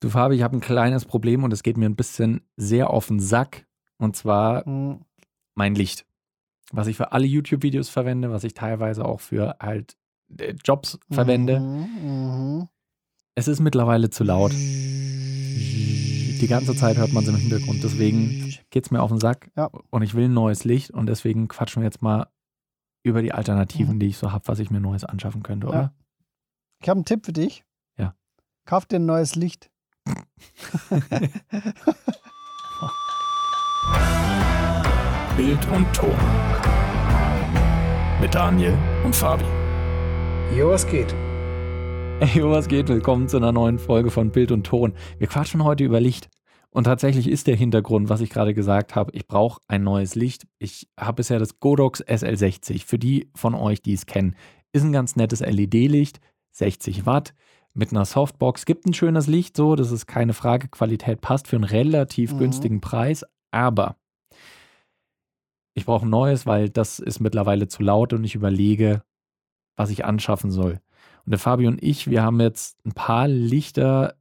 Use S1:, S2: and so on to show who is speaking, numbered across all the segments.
S1: Du Fabi, ich habe ein kleines Problem und es geht mir ein bisschen sehr auf den Sack. Und zwar
S2: Hm,
S1: mein Licht. Was ich für alle YouTube-Videos verwende, was ich teilweise auch für halt äh, Jobs verwende.
S2: Mhm,
S1: Es ist mittlerweile zu laut. Die ganze Zeit hört man es im Hintergrund. Deswegen geht es mir auf den Sack
S2: Ja.
S1: und ich will ein neues Licht und deswegen quatschen wir jetzt mal über die Alternativen, die ich so habe, was ich mir Neues anschaffen könnte, oder?
S2: Ja. Ich habe einen Tipp für dich.
S1: Ja.
S2: Kauf dir ein neues Licht.
S3: Bild und Ton. Mit Daniel und Fabi.
S2: Jo, was geht?
S1: Hey, was geht? Willkommen zu einer neuen Folge von Bild und Ton. Wir quatschen heute über Licht. Und tatsächlich ist der Hintergrund, was ich gerade gesagt habe, ich brauche ein neues Licht. Ich habe bisher das Godox SL60. Für die von euch, die es kennen, ist ein ganz nettes LED-Licht, 60 Watt, mit einer Softbox. Gibt ein schönes Licht, so, das ist keine Frage. Qualität passt für einen relativ
S2: Mhm.
S1: günstigen Preis, aber ich brauche ein neues, weil das ist mittlerweile zu laut und ich überlege, was ich anschaffen soll. Und der Fabi und ich, wir haben jetzt ein paar Lichter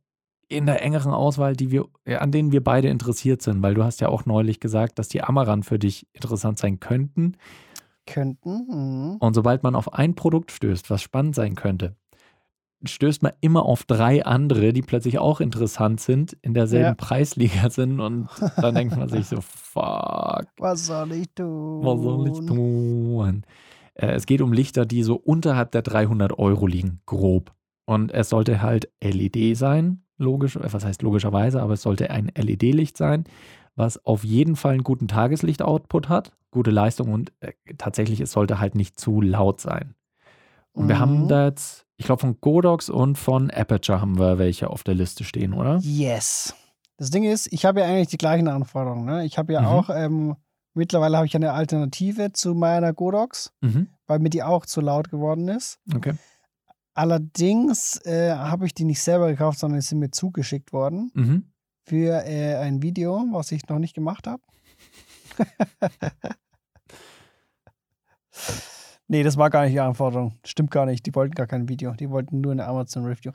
S1: in der engeren Auswahl, die wir, äh, an denen wir beide interessiert sind, weil du hast ja auch neulich gesagt, dass die Amaran für dich interessant sein könnten.
S2: Könnten. Mhm.
S1: Und sobald man auf ein Produkt stößt, was spannend sein könnte, stößt man immer auf drei andere, die plötzlich auch interessant sind, in derselben
S2: Ja.
S1: Preisliga sind und dann denkt man sich so, fuck,
S2: Was soll ich tun?
S1: was soll ich tun? Äh, Es geht um Lichter, die so unterhalb der 300 Euro liegen, grob. Und es sollte halt LED sein, logisch, äh, was heißt logischerweise, aber es sollte ein LED-Licht sein, was auf jeden Fall einen guten Tageslicht-Output hat, gute Leistung und äh, tatsächlich, es sollte halt nicht zu laut sein. Und wir haben
S2: Mhm.
S1: da jetzt, ich glaube, von Godox und von Aperture haben wir welche auf der Liste stehen, oder?
S2: Yes. Das Ding ist, ich habe ja eigentlich die gleichen Anforderungen. Ne? Ich habe ja
S1: Mhm.
S2: auch, ähm, mittlerweile habe ich eine Alternative zu meiner Godox,
S1: Mhm.
S2: weil mir die auch zu laut geworden ist.
S1: Okay.
S2: Allerdings äh, habe ich die nicht selber gekauft, sondern sie sind mir zugeschickt worden
S1: Mhm.
S2: für äh, ein Video, was ich noch nicht gemacht habe. nee, das war gar nicht die Anforderung. Stimmt gar nicht. Die wollten gar kein Video. Die wollten nur eine Amazon Review.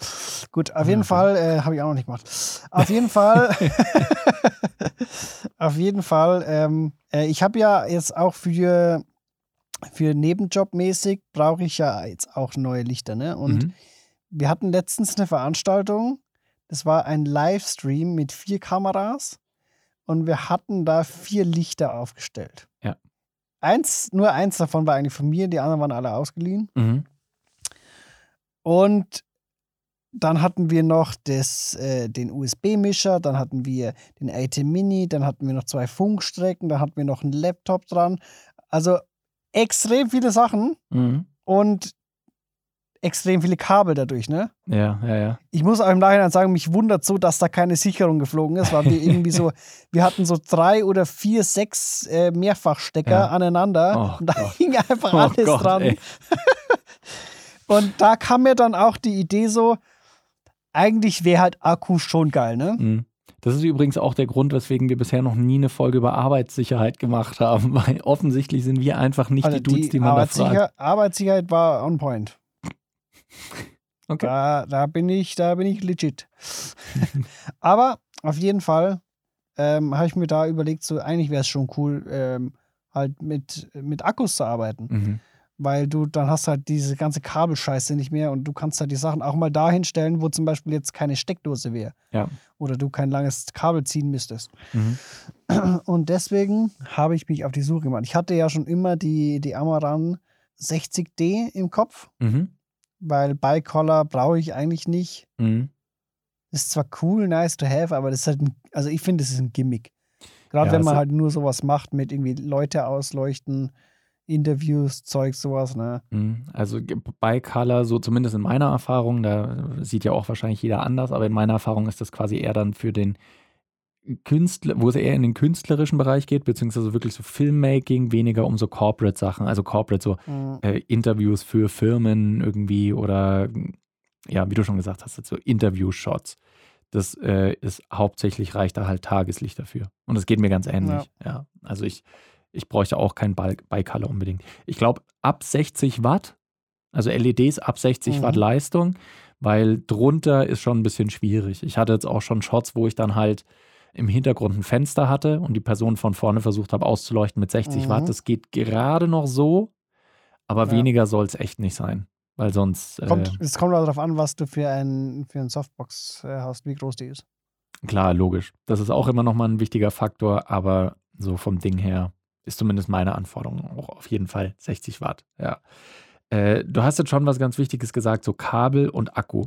S2: Gut, auf jeden
S1: Okay.
S2: Fall äh, habe ich auch noch nicht gemacht. Auf jeden Fall. auf jeden Fall. Ähm, äh, ich habe ja jetzt auch für, für Nebenjobmäßig brauche ich ja jetzt auch neue Lichter. Ne? Und
S1: Mhm.
S2: wir hatten letztens eine Veranstaltung. Das war ein Livestream mit vier Kameras und wir hatten da vier Lichter aufgestellt. Eins, nur eins davon war eigentlich von mir, die anderen waren alle ausgeliehen.
S1: Mhm.
S2: Und dann hatten wir noch das, äh, den USB-Mischer, dann hatten wir den AT Mini, dann hatten wir noch zwei Funkstrecken, dann hatten wir noch einen Laptop dran. Also extrem viele Sachen
S1: Mhm.
S2: und extrem viele Kabel dadurch, ne?
S1: Ja, ja, ja.
S2: Ich muss auch im Nachhinein sagen, mich wundert so, dass da keine Sicherung geflogen ist, weil wir irgendwie so, wir hatten so drei oder vier, sechs äh, Mehrfachstecker
S1: Ja.
S2: aneinander
S1: Oh
S2: und da
S1: Gott.
S2: hing einfach
S1: Oh
S2: alles
S1: Gott,
S2: dran. Und da kam mir dann auch die Idee so, eigentlich wäre halt Akku schon geil, ne?
S1: Mhm. Das ist übrigens auch der Grund, weswegen wir bisher noch nie eine Folge über Arbeitssicherheit gemacht haben, weil offensichtlich sind wir einfach nicht
S2: Also
S1: die Dudes, die, man da fragt.
S2: Arbeitssicher Arbeitssicherheit war on point.
S1: Okay.
S2: Da, da bin ich, da bin ich legit. Aber auf jeden Fall ähm, habe ich mir da überlegt, so eigentlich wäre es schon cool, ähm, halt mit, mit Akkus zu arbeiten.
S1: Mhm.
S2: Weil du dann hast halt diese ganze Kabelscheiße nicht mehr und du kannst halt die Sachen auch mal dahin stellen, wo zum Beispiel jetzt keine Steckdose wäre.
S1: Ja.
S2: Oder du kein langes Kabel ziehen müsstest.
S1: Mhm.
S2: Und deswegen habe ich mich auf die Suche gemacht. Ich hatte ja schon immer die, die Amaran 60D im Kopf,
S1: Mhm.
S2: Weil Bicolor brauche ich eigentlich nicht.
S1: Mhm.
S2: Ist zwar cool, nice to have, aber das ist halt, ein, also ich finde, das ist ein Gimmick. Gerade
S1: Ja,
S2: wenn man halt nur sowas macht mit irgendwie Leute ausleuchten, Interviews, Zeug, sowas, ne?
S1: Mhm. Also ge- bei Color, so zumindest in meiner Erfahrung, da sieht ja auch wahrscheinlich jeder anders, aber in meiner Erfahrung ist das quasi eher dann für den Künstler, wo es eher in den künstlerischen Bereich geht, beziehungsweise wirklich so Filmmaking, weniger um so Corporate-Sachen, also Corporate, so
S2: Mhm.
S1: äh, Interviews für Firmen irgendwie oder ja, wie du schon gesagt hast, so Interview-Shots. Das äh, ist hauptsächlich reicht da halt Tageslicht dafür. Und das geht mir ganz ähnlich. Ja. Also ich, ich bräuchte auch kein Bi- Bicolor unbedingt. Ich glaube, ab 60 Watt, also LEDs ab 60
S2: Mhm.
S1: Watt Leistung, weil drunter ist schon ein bisschen schwierig. Ich hatte jetzt auch schon Shots, wo ich dann halt im Hintergrund ein Fenster hatte und die Person von vorne versucht habe auszuleuchten mit 60
S2: Mhm.
S1: Watt. Das geht gerade noch so, aber
S2: Ja.
S1: weniger soll es echt nicht sein, weil sonst, äh,
S2: Kommt, es kommt darauf an, was du für ein, für ein Softbox äh, hast, wie groß die ist.
S1: klar, logisch. Das ist auch immer noch mal ein wichtiger Faktor, aber so vom Ding her ist zumindest meine Anforderung auch auf jeden Fall 60 Watt. Ja. Äh, du hast jetzt schon was ganz Wichtiges gesagt, so Kabel und Akku.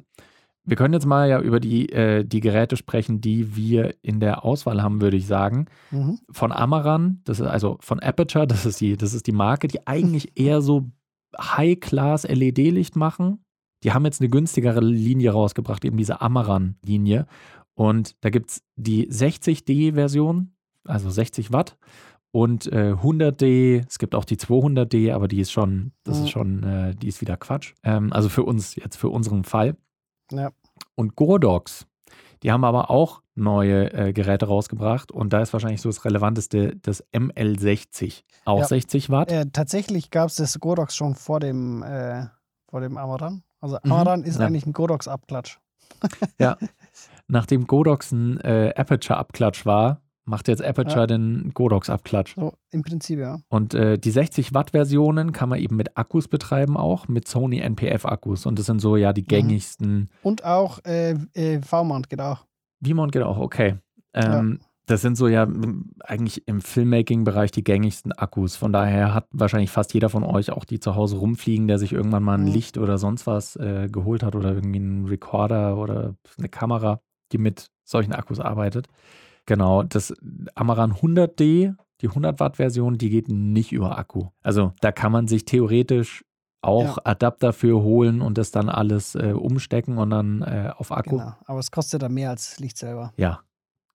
S1: Wir können jetzt mal ja über die, äh, die Geräte sprechen, die wir in der Auswahl haben, würde ich sagen.
S2: Mhm.
S1: Von Amaran, das ist also von Aperture, das ist die, das ist die Marke, die eigentlich eher so High-Class LED-Licht machen. Die haben jetzt eine günstigere Linie rausgebracht, eben diese Amaran-Linie. Und da gibt es die 60D-Version, also 60 Watt, und äh, 100D. Es gibt auch die 200D, aber die ist schon, das ist schon, äh, die ist wieder Quatsch. Ähm, also für uns, jetzt für unseren Fall.
S2: Ja.
S1: Und Gordox, die haben aber auch neue äh, Geräte rausgebracht und da ist wahrscheinlich so das Relevanteste das ML60. Auch
S2: Ja.
S1: 60 Watt.
S2: Äh, tatsächlich gab es das Godox schon vor dem, äh, vor dem Amaran. Also
S1: Mhm.
S2: Amaran ist
S1: Ja.
S2: eigentlich ein Godox-Abklatsch.
S1: Nachdem Godox ein äh, Aperture-Abklatsch war, macht jetzt Aperture
S2: Ja.
S1: den Godox-Abklatsch.
S2: So im Prinzip, ja.
S1: Und äh, die 60 Watt Versionen kann man eben mit Akkus betreiben auch, mit Sony NPF Akkus. Und das sind so ja die
S2: Mhm.
S1: gängigsten.
S2: Und auch äh, äh, V-Mount geht auch.
S1: V-Mount geht auch, okay. Ähm, Das sind so ja eigentlich im Filmmaking-Bereich die gängigsten Akkus. Von daher hat wahrscheinlich fast jeder von euch auch die zu Hause rumfliegen, der sich irgendwann mal ein
S2: Mhm.
S1: Licht oder sonst was äh, geholt hat oder irgendwie einen Recorder oder eine Kamera, die mit solchen Akkus arbeitet. Genau, das Amaran 100D, die 100 Watt Version, die geht nicht über Akku. Also da kann man sich theoretisch auch Adapter für holen und das dann alles äh, umstecken und dann äh, auf Akku.
S2: Genau. Aber es kostet dann mehr als Licht selber.
S1: Ja,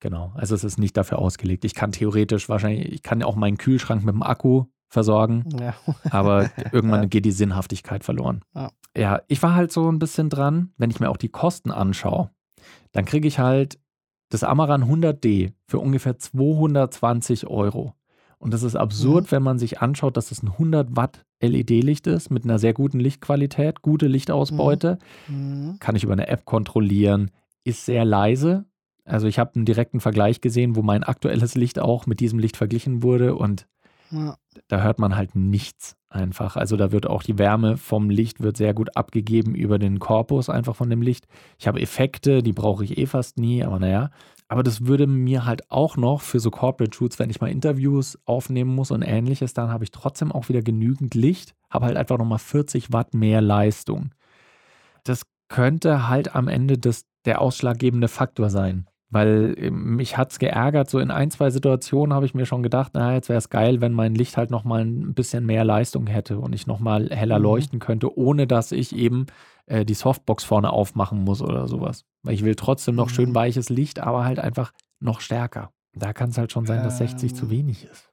S1: genau. Also es ist nicht dafür ausgelegt. Ich kann theoretisch wahrscheinlich, ich kann auch meinen Kühlschrank mit dem Akku versorgen,
S2: Ja.
S1: aber irgendwann
S2: Ja.
S1: geht die Sinnhaftigkeit verloren.
S2: Ja.
S1: ja, ich war halt so ein bisschen dran, wenn ich mir auch die Kosten anschaue, dann kriege ich halt das Amaran 100D für ungefähr 220 Euro. Und das ist absurd,
S2: Mhm.
S1: wenn man sich anschaut, dass es ein 100 Watt LED-Licht ist mit einer sehr guten Lichtqualität, gute Lichtausbeute
S2: Mhm.
S1: kann ich über eine App kontrollieren, ist sehr leise. Also ich habe einen direkten Vergleich gesehen, wo mein aktuelles Licht auch mit diesem Licht verglichen wurde und Da hört man halt nichts einfach. Also da wird auch die Wärme vom Licht wird sehr gut abgegeben über den Korpus einfach von dem Licht. Ich habe Effekte, die brauche ich eh fast nie, aber naja. Aber das würde mir halt auch noch für so Corporate Shoots, wenn ich mal Interviews aufnehmen muss und ähnliches, dann habe ich trotzdem auch wieder genügend Licht, habe halt einfach nochmal 40 Watt mehr Leistung. Das könnte halt am Ende das, der ausschlaggebende Faktor sein. Weil äh, mich hat es geärgert, so in ein, zwei Situationen habe ich mir schon gedacht, na, jetzt wäre es geil, wenn mein Licht halt nochmal ein bisschen mehr Leistung hätte und ich nochmal heller
S2: Mhm.
S1: leuchten könnte, ohne dass ich eben äh, die Softbox vorne aufmachen muss oder sowas. Weil ich will trotzdem noch schön
S2: Mhm.
S1: weiches Licht, aber halt einfach noch stärker. Da kann es halt schon sein, dass 60 zu
S2: Ähm,
S1: wenig ist.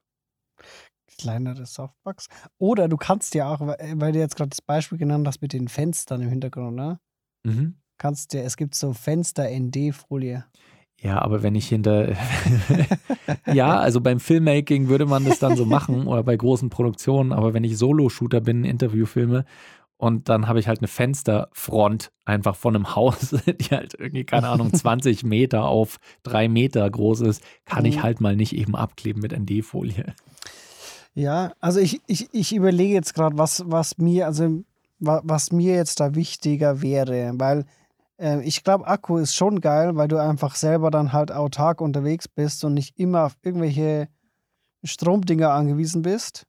S2: Kleinere Softbox. Oder du kannst ja auch, weil weil du jetzt gerade das Beispiel genannt hast mit den Fenstern im Hintergrund, ne?
S1: Mhm.
S2: Kannst ja, es gibt so Fenster-ND-Folie.
S1: Ja, aber wenn ich hinter. ja, also beim Filmmaking würde man das dann so machen oder bei großen Produktionen, aber wenn ich Solo-Shooter bin, Interviewfilme und dann habe ich halt eine Fensterfront einfach von einem Haus, die halt irgendwie, keine Ahnung, 20 Meter auf drei Meter groß ist, kann ich
S2: Mhm.
S1: halt mal nicht eben abkleben mit ND-Folie.
S2: Ja, also ich, ich, ich überlege jetzt gerade, was, was mir, also wa, was mir jetzt da wichtiger wäre, weil ich glaube, Akku ist schon geil, weil du einfach selber dann halt autark unterwegs bist und nicht immer auf irgendwelche Stromdinger angewiesen bist.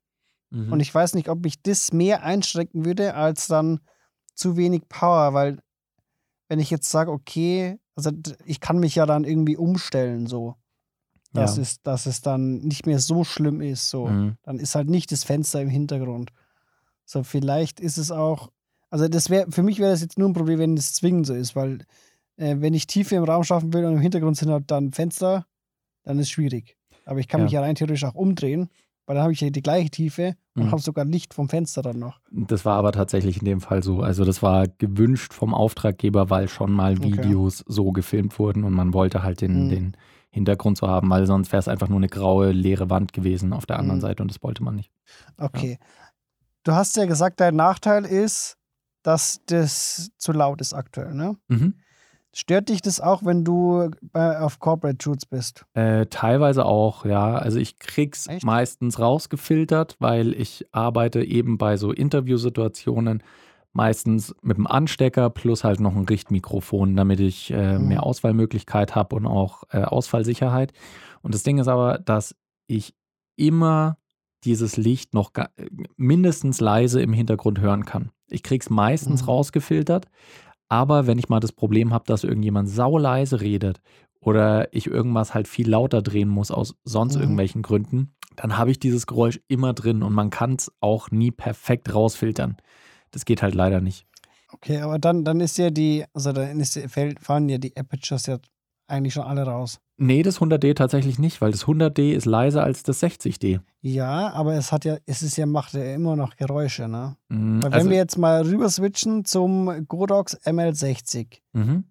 S1: Mhm.
S2: Und ich weiß nicht, ob mich das mehr einschränken würde, als dann zu wenig Power, weil wenn ich jetzt sage, okay, also ich kann mich ja dann irgendwie umstellen, so, dass,
S1: Ja.
S2: es, dass es dann nicht mehr so schlimm ist, so.
S1: Mhm.
S2: Dann ist halt nicht das Fenster im Hintergrund. So, vielleicht ist es auch, also das wäre, für mich wäre das jetzt nur ein Problem, wenn es zwingend so ist, weil äh, wenn ich Tiefe im Raum schaffen will und im Hintergrund sind halt dann Fenster, dann ist es schwierig. Aber ich kann
S1: Ja.
S2: mich ja rein theoretisch auch umdrehen, weil dann habe ich ja die gleiche Tiefe und
S1: Mhm.
S2: habe sogar Licht vom Fenster dann noch.
S1: Das war aber tatsächlich in dem Fall so. Also das war gewünscht vom Auftraggeber, weil schon mal
S2: Okay.
S1: Videos so gefilmt wurden und man wollte halt den,
S2: Mhm.
S1: den Hintergrund so haben, weil sonst wäre es einfach nur eine graue, leere Wand gewesen auf der anderen
S2: Mhm.
S1: Seite und das wollte man nicht.
S2: Okay. Du hast ja gesagt, dein Nachteil ist, dass das zu laut ist aktuell, ne?
S1: Mhm.
S2: Stört dich das auch, wenn du bei, auf Corporate Shoots bist?
S1: Äh, teilweise auch, ja. Also ich krieg's
S2: Echt?
S1: meistens rausgefiltert, weil ich arbeite eben bei so Interviewsituationen meistens mit dem Anstecker plus halt noch ein Richtmikrofon, damit ich äh,
S2: Mhm.
S1: mehr Auswahlmöglichkeit habe und auch äh, Ausfallsicherheit. Und das Ding ist aber, dass ich immer dieses Licht noch äh, mindestens leise im Hintergrund hören kann. Ich krieg's meistens
S2: Mhm.
S1: rausgefiltert, aber wenn ich mal das Problem habe, dass irgendjemand sauleise redet oder ich irgendwas halt viel lauter drehen muss aus sonst
S2: Mhm.
S1: irgendwelchen Gründen, dann habe ich dieses Geräusch immer drin und man kann es auch nie perfekt rausfiltern. Das geht halt leider nicht.
S2: Okay, aber dann, dann ist ja die, also dann ist, fallen ja die Apertures ja eigentlich schon alle raus.
S1: Nee, das 100D tatsächlich nicht, weil das 100D ist leiser als das 60D.
S2: Ja, aber es hat ja, es ist ja, macht ja immer noch Geräusche, ne?
S1: Mhm,
S2: Weil
S1: also-
S2: wenn wir jetzt mal rüber switchen zum Godox ML60,
S1: mhm.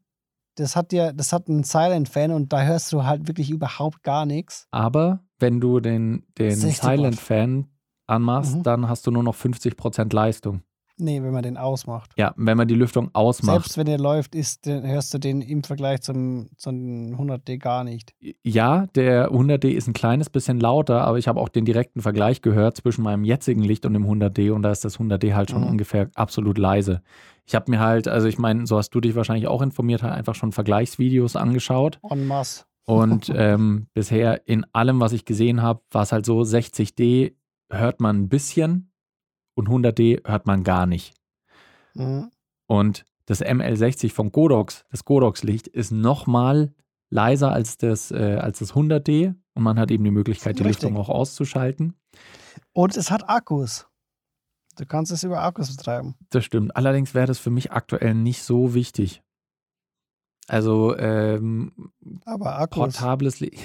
S2: das hat ja, das hat einen Silent Fan und da hörst du halt wirklich überhaupt gar nichts.
S1: Aber wenn du den, den
S2: 60
S1: Silent. Fan anmachst,
S2: Mhm.
S1: dann hast du nur noch 50% Leistung.
S2: Nee, wenn man den ausmacht.
S1: Ja, wenn man die Lüftung ausmacht.
S2: Selbst wenn der läuft, ist, hörst du den im Vergleich zum, zum 100D gar nicht.
S1: Ja, der 100D ist ein kleines bisschen lauter, aber ich habe auch den direkten Vergleich gehört zwischen meinem jetzigen Licht und dem 100D und da ist das 100D halt schon
S2: Mhm.
S1: ungefähr absolut leise. Ich habe mir halt, also ich meine, so hast du dich wahrscheinlich auch informiert, halt einfach schon Vergleichsvideos angeschaut
S2: En masse.
S1: und ähm, bisher in allem, was ich gesehen habe, war es halt so, 60D hört man ein bisschen und 100D hört man gar nicht.
S2: Mhm.
S1: Und das ML60 von Godox, das Godox-Licht, ist nochmal leiser als das, äh, als das 100D und man hat eben die Möglichkeit, die
S2: Richtig.
S1: Lüftung auch auszuschalten.
S2: Und es hat Akkus. Du kannst es über Akkus betreiben.
S1: Das stimmt. Allerdings wäre das für mich aktuell nicht so wichtig. Also ähm,
S2: Aber Akkus.
S1: portables ich,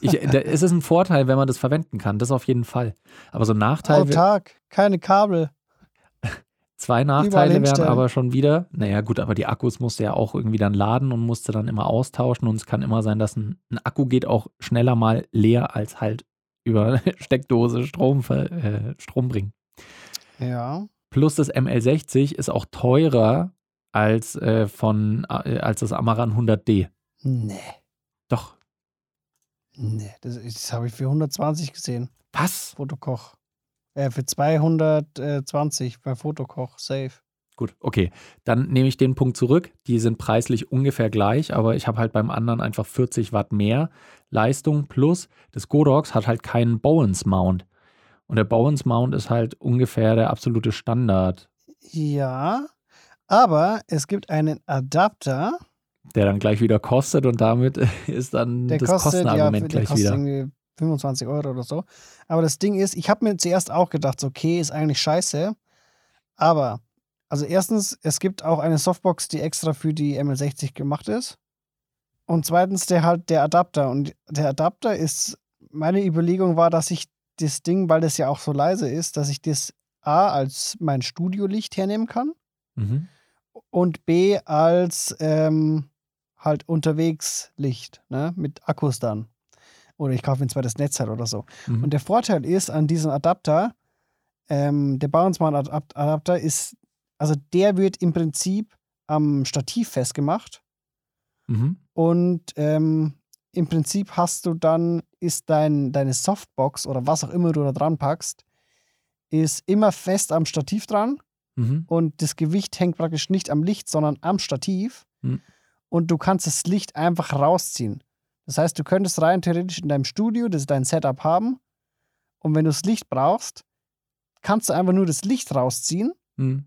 S1: da, es ist ein Vorteil, wenn man das verwenden kann, das auf jeden Fall. Aber so ein Nachteil,
S2: Autark, keine Kabel.
S1: zwei Nachteile wären aber schon wieder, naja gut, aber die Akkus musste ja auch irgendwie dann laden und musste dann immer austauschen und es kann immer sein, dass ein, ein Akku geht auch schneller mal leer als halt über Steckdose Strom, äh, Strom bringen.
S2: Ja.
S1: Plus das ML60 ist auch teurer als, äh, von, äh, als das Amaran 100D.
S2: Nee.
S1: Doch.
S2: Nee. Das, das habe ich für 120 gesehen.
S1: Was?
S2: Fotokoch. Äh, für 220 bei Fotokoch. Safe.
S1: Gut, okay. Dann nehme ich den Punkt zurück. Die sind preislich ungefähr gleich, aber ich habe halt beim anderen einfach 40 Watt mehr Leistung. Plus das Godox hat halt keinen Bowens Mount. Und der Bowens Mount ist halt ungefähr der absolute Standard,
S2: Ja. Aber es gibt einen Adapter,
S1: der dann gleich wieder kostet und damit ist dann
S2: der
S1: das
S2: kostet, ja,
S1: Kostenargument
S2: der
S1: gleich
S2: kostet
S1: wieder.
S2: irgendwie 25 Euro oder so. Aber das Ding ist, ich habe mir zuerst auch gedacht, so, okay, ist eigentlich scheiße. Aber, also erstens, es gibt auch eine Softbox, die extra für die ML60 gemacht ist. Und zweitens, der halt der Adapter. Und der Adapter ist, meine Überlegung war, dass ich das Ding, weil das ja auch so leise ist, dass ich das A als mein Studiolicht hernehmen kann
S1: Mhm.
S2: Und B als ähm, halt unterwegs Licht, ne? Mit Akkus dann. Oder ich kaufe mir ein zweites Netz halt oder so.
S1: Mhm.
S2: Und der Vorteil ist an diesem Adapter, ähm, der Bounceman Adapter ist, also der wird im Prinzip am Stativ festgemacht
S1: Mhm.
S2: und ähm, im Prinzip hast du dann, ist dein, deine Softbox oder was auch immer du da dran packst, ist immer fest am Stativ dran
S1: Mhm.
S2: und das Gewicht hängt praktisch nicht am Licht, sondern am Stativ.
S1: Hm.
S2: Und du kannst das Licht einfach rausziehen. Das heißt, du könntest rein theoretisch in deinem Studio das dein Setup haben. Und wenn du das Licht brauchst, kannst du einfach nur das Licht rausziehen,
S1: Mhm.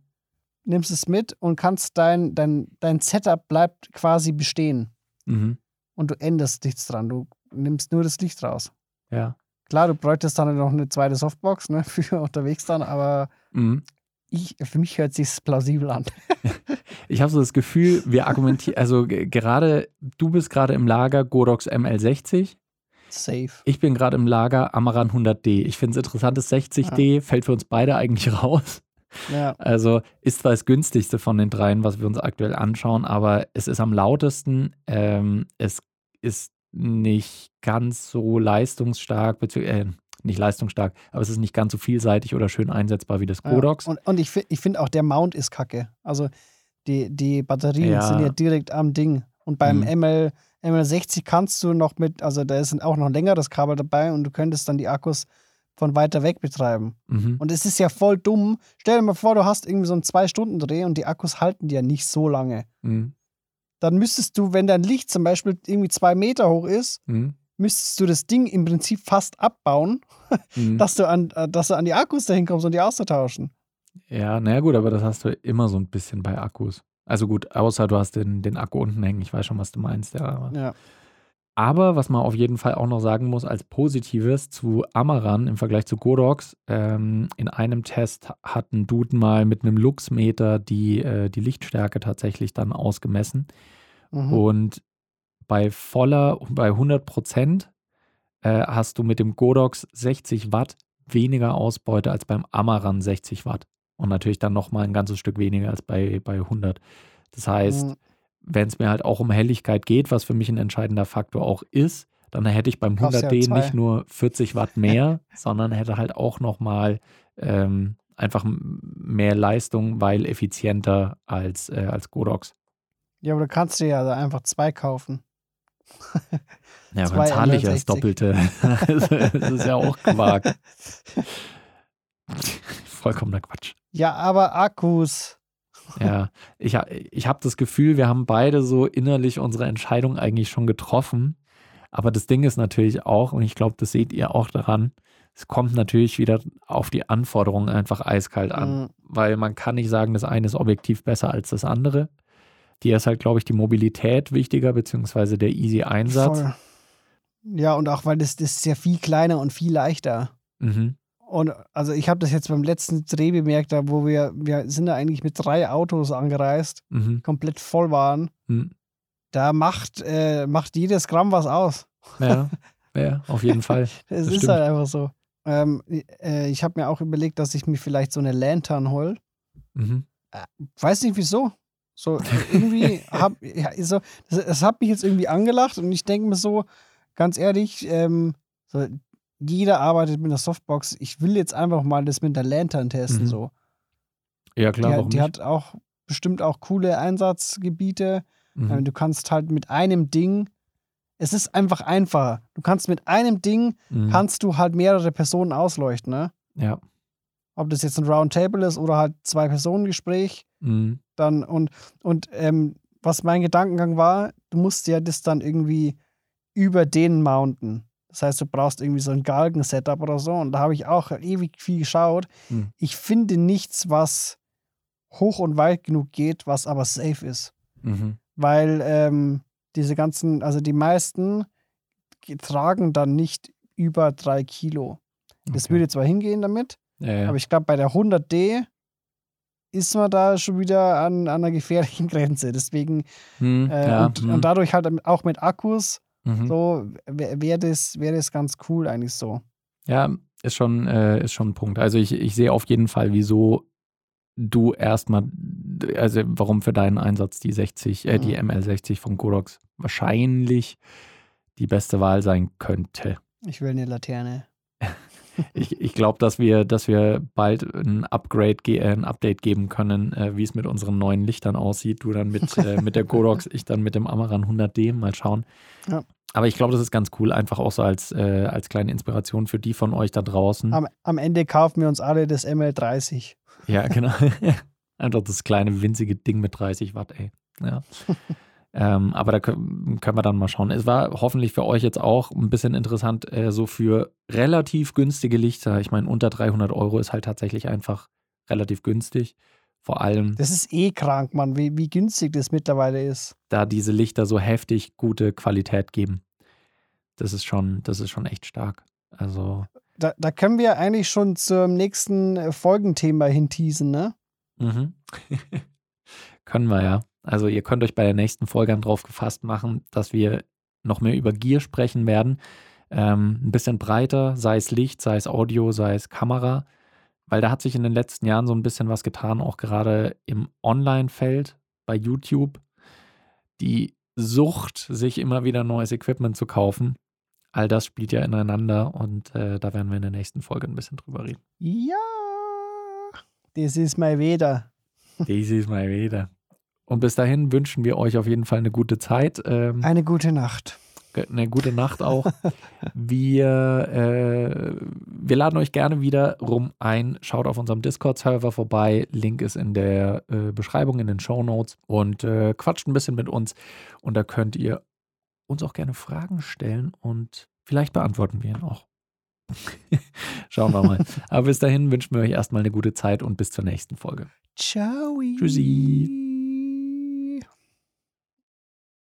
S2: nimmst es mit und kannst dein, dein, dein Setup bleibt quasi bestehen.
S1: Mhm.
S2: Und du änderst nichts dran. Du nimmst nur das Licht raus.
S1: Ja.
S2: Klar, du bräuchtest dann noch eine zweite Softbox ne, für unterwegs dann, aber
S1: Mhm.
S2: Ich, für mich hört sich plausibel an.
S1: Ich habe so das Gefühl, wir argumentieren, also ge- gerade, du bist gerade im Lager Godox ML60,
S2: Safe.
S1: ich bin gerade im Lager Amaran 100D. Ich finde es interessant, das 60D fällt für uns beide eigentlich raus.
S2: Ja.
S1: Also ist zwar das günstigste von den dreien, was wir uns aktuell anschauen, aber es ist am lautesten. Ähm, es ist nicht ganz so leistungsstark, bezü- äh, nicht leistungsstark, aber es ist nicht ganz so vielseitig oder schön einsetzbar wie das
S2: Ja.
S1: Godox.
S2: Und, und ich, ich finde auch, der Mount ist kacke. Also die, die Batterien
S1: Ja.
S2: sind ja direkt am Ding. Und beim
S1: Mhm.
S2: ML, ML60 kannst du noch mit, also da ist auch noch ein längeres Kabel dabei und du könntest dann die Akkus von weiter weg betreiben.
S1: Mhm.
S2: Und es ist ja voll dumm. Stell dir mal vor, du hast irgendwie so einen Zwei-Stunden-Dreh und die Akkus halten dir nicht so lange.
S1: Mhm.
S2: Dann müsstest du, wenn dein Licht zum Beispiel irgendwie zwei Meter hoch ist,
S1: Mhm.
S2: Müsstest du das Ding im Prinzip fast abbauen,
S1: Mhm.
S2: dass du an, äh, dass du an die Akkus dahin kommst und die auszutauschen.
S1: Ja, naja gut, aber das hast du immer so ein bisschen bei Akkus. Also gut, außer du hast den, den Akku unten hängen. Ich weiß schon, was du meinst, ja. Aber,
S2: Ja.
S1: aber was man auf jeden Fall auch noch sagen muss als Positives zu Amaran im Vergleich zu Godox, ähm, in einem Test hat ein Dude mal mit einem Luxmeter die, äh, die Lichtstärke tatsächlich dann ausgemessen.
S2: Mhm.
S1: Und bei voller, bei 100 Prozent äh, hast du mit dem Godox 60 Watt weniger Ausbeute als beim Amaran 60 Watt. Und natürlich dann nochmal ein ganzes Stück weniger als bei, bei 100. Das heißt,
S2: Mhm.
S1: wenn es mir halt auch um Helligkeit geht, was für mich ein entscheidender Faktor auch ist, dann hätte ich beim
S2: Kaufst ja
S1: 100D
S2: zwei.
S1: nicht nur 40 Watt mehr, sondern hätte halt auch nochmal ähm, einfach mehr Leistung, weil effizienter als, äh, als Godox.
S2: Ja, aber du kannst dir ja einfach zwei kaufen.
S1: Ja, aber dann zahle ich das
S2: 160.
S1: Doppelte. das ist ja auch gewagt. Vollkommener Quatsch.
S2: Ja, aber Akkus.
S1: Ja, ich, ich habe das Gefühl, wir haben beide so innerlich unsere Entscheidung eigentlich schon getroffen. Aber das Ding ist natürlich auch, und ich glaube, das seht ihr auch daran, es kommt natürlich wieder auf die Anforderungen einfach eiskalt an.
S2: Mhm.
S1: Weil man kann nicht sagen, das eine ist objektiv besser als das andere. Dir ist halt, glaube ich, die Mobilität wichtiger, beziehungsweise der easy Einsatz.
S2: Voll. Ja, und auch weil das, das ist ja viel kleiner und viel leichter.
S1: Mhm.
S2: Und also ich habe das jetzt beim letzten Dreh bemerkt, da wo wir, wir sind da eigentlich mit drei Autos angereist,
S1: Mhm.
S2: komplett voll waren.
S1: Mhm.
S2: Da macht, äh, macht jedes Gramm was aus.
S1: Ja, ja, auf jeden Fall.
S2: Es ist
S1: stimmt.
S2: halt einfach so. Ähm, äh, ich habe mir auch überlegt, dass ich mir vielleicht so eine Lantern hole.
S1: Mhm.
S2: Weiß nicht wieso. So irgendwie hab, ja, so, das, das hat mich jetzt irgendwie angelacht und ich denke mir so, ganz ehrlich, ähm, so, jeder arbeitet mit einer Softbox. Ich will jetzt einfach mal das mit der Lantern testen.
S1: Mhm.
S2: So.
S1: Ja, klar,
S2: die
S1: warum
S2: die
S1: nicht?
S2: hat auch bestimmt auch coole Einsatzgebiete.
S1: Mhm.
S2: Du kannst halt mit einem Ding, es ist einfach einfacher. Du kannst mit einem Ding,
S1: Mhm.
S2: kannst du halt mehrere Personen ausleuchten. Ne?
S1: Ja.
S2: Ob das jetzt ein Roundtable ist oder halt zwei Personen Gespräch,
S1: Mhm.
S2: dann und und ähm, was mein Gedankengang war, du musst ja das dann irgendwie über den mounten. Das heißt, du brauchst irgendwie so ein Galgen-Setup oder so. Und da habe ich auch ewig viel geschaut.
S1: Hm.
S2: Ich finde nichts, was hoch und weit genug geht, was aber safe ist.
S1: Mhm.
S2: Weil ähm, diese ganzen, also die meisten ge- tragen dann nicht über drei Kilo. Das
S1: Okay.
S2: würde zwar hingehen damit,
S1: Ja,
S2: aber ich glaube, bei der 100D ist man da schon wieder an, an einer gefährlichen Grenze. Deswegen,
S1: Hm,
S2: äh,
S1: ja,
S2: und,
S1: hm,
S2: und dadurch halt auch mit Akkus,
S1: mhm.
S2: so wäre wär das, wär das ganz cool eigentlich so.
S1: Ja, ist schon, äh, ist schon ein Punkt. Also ich, ich sehe auf jeden Fall, wieso du erstmal, also warum für deinen Einsatz die 60, äh, die
S2: Mhm.
S1: ML60 von Godox wahrscheinlich die beste Wahl sein könnte.
S2: Ich will eine Laterne.
S1: Ich, ich glaube, dass wir, dass wir bald ein Upgrade, äh, ein Update geben können, äh, wie es mit unseren neuen Lichtern aussieht. Du dann mit, äh, mit der Godox, ich dann mit dem Amaran 100D. Mal schauen.
S2: Ja.
S1: Aber ich glaube, das ist ganz cool, einfach auch so als, äh, als kleine Inspiration für die von euch da draußen.
S2: Am, am Ende kaufen wir uns alle das ML30.
S1: Ja, genau. Einfach das kleine, winzige Ding mit 30 Watt, ey. Ja. ähm, aber da können, können wir dann mal schauen. Es war hoffentlich für euch jetzt auch ein bisschen interessant, äh, so für relativ günstige Lichter. Ich meine, unter 300 Euro ist halt tatsächlich einfach relativ günstig. Vor allem,
S2: Das ist eh krank, Mann, wie, wie günstig das mittlerweile ist.
S1: da diese Lichter so heftig gute Qualität geben. Das ist schon, das ist schon echt stark. Also,
S2: Da, da können wir eigentlich schon zum nächsten äh, Folgenthema hinteasen, ne?
S1: Mhm. Können wir ja. Also ihr könnt euch bei der nächsten Folge dann drauf gefasst machen, dass wir noch mehr über Gear sprechen werden. Ähm, ein bisschen breiter, sei es Licht, sei es Audio, sei es Kamera. Weil da hat sich in den letzten Jahren so ein bisschen was getan, auch gerade im Online-Feld bei YouTube. Die Sucht, sich immer wieder neues Equipment zu kaufen. all das spielt ja ineinander und äh, da werden wir in der nächsten Folge ein bisschen drüber reden.
S2: Ja, das ist mal wieder.
S1: Das ist mal wieder. Und bis dahin wünschen wir euch auf jeden Fall eine gute Zeit. Ähm,
S2: Eine gute Nacht.
S1: eine gute Nacht auch. Wir, äh, wir laden euch gerne wieder rum ein. Schaut auf unserem Discord-Server vorbei. Link ist in der äh, Beschreibung, in den Show Notes. Und äh, quatscht ein bisschen mit uns. Und da könnt ihr uns auch gerne Fragen stellen und vielleicht beantworten wir ihn auch. Schauen wir mal. Aber bis dahin wünschen wir euch erstmal eine gute Zeit und bis zur nächsten Folge.
S2: Ciao.
S1: Tschüssi.